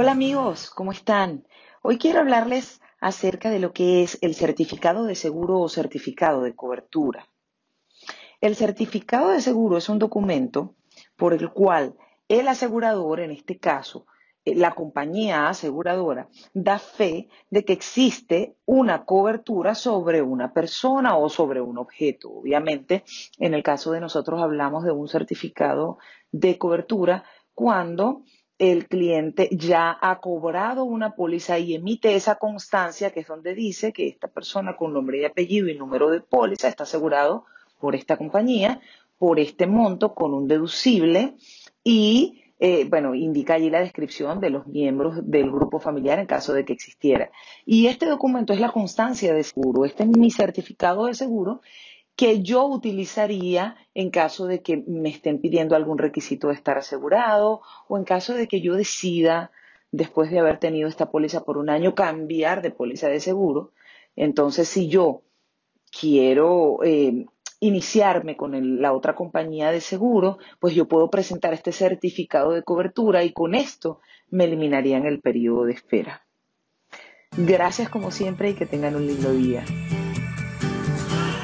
Hola amigos, ¿cómo están? Hoy quiero hablarles acerca de lo que es el certificado de seguro o certificado de cobertura. El certificado de seguro es un documento por el cual el asegurador, en este caso, eh, la compañía aseguradora, da fe de que existe una cobertura sobre una persona o sobre un objeto. Obviamente, en el caso de nosotros hablamos de un certificado de cobertura cuando el cliente ya ha cobrado una póliza y emite esa constancia que es donde dice que esta persona con nombre y apellido y número de póliza está asegurado por esta compañía por este monto con un deducible y eh, bueno, indica allí la descripción de los miembros del grupo familiar en caso de que existiera. Y este documento es la constancia de seguro, este es mi certificado de seguro que yo utilizaría en caso de que me estén pidiendo algún requisito de estar asegurado o en caso de que yo decida, después de haber tenido esta póliza por un año, cambiar de póliza de seguro. Entonces, si yo quiero eh, iniciarme con la otra compañía de seguro, pues yo puedo presentar este certificado de cobertura y con esto me eliminarían el periodo de espera. Gracias como siempre y que tengan un lindo día.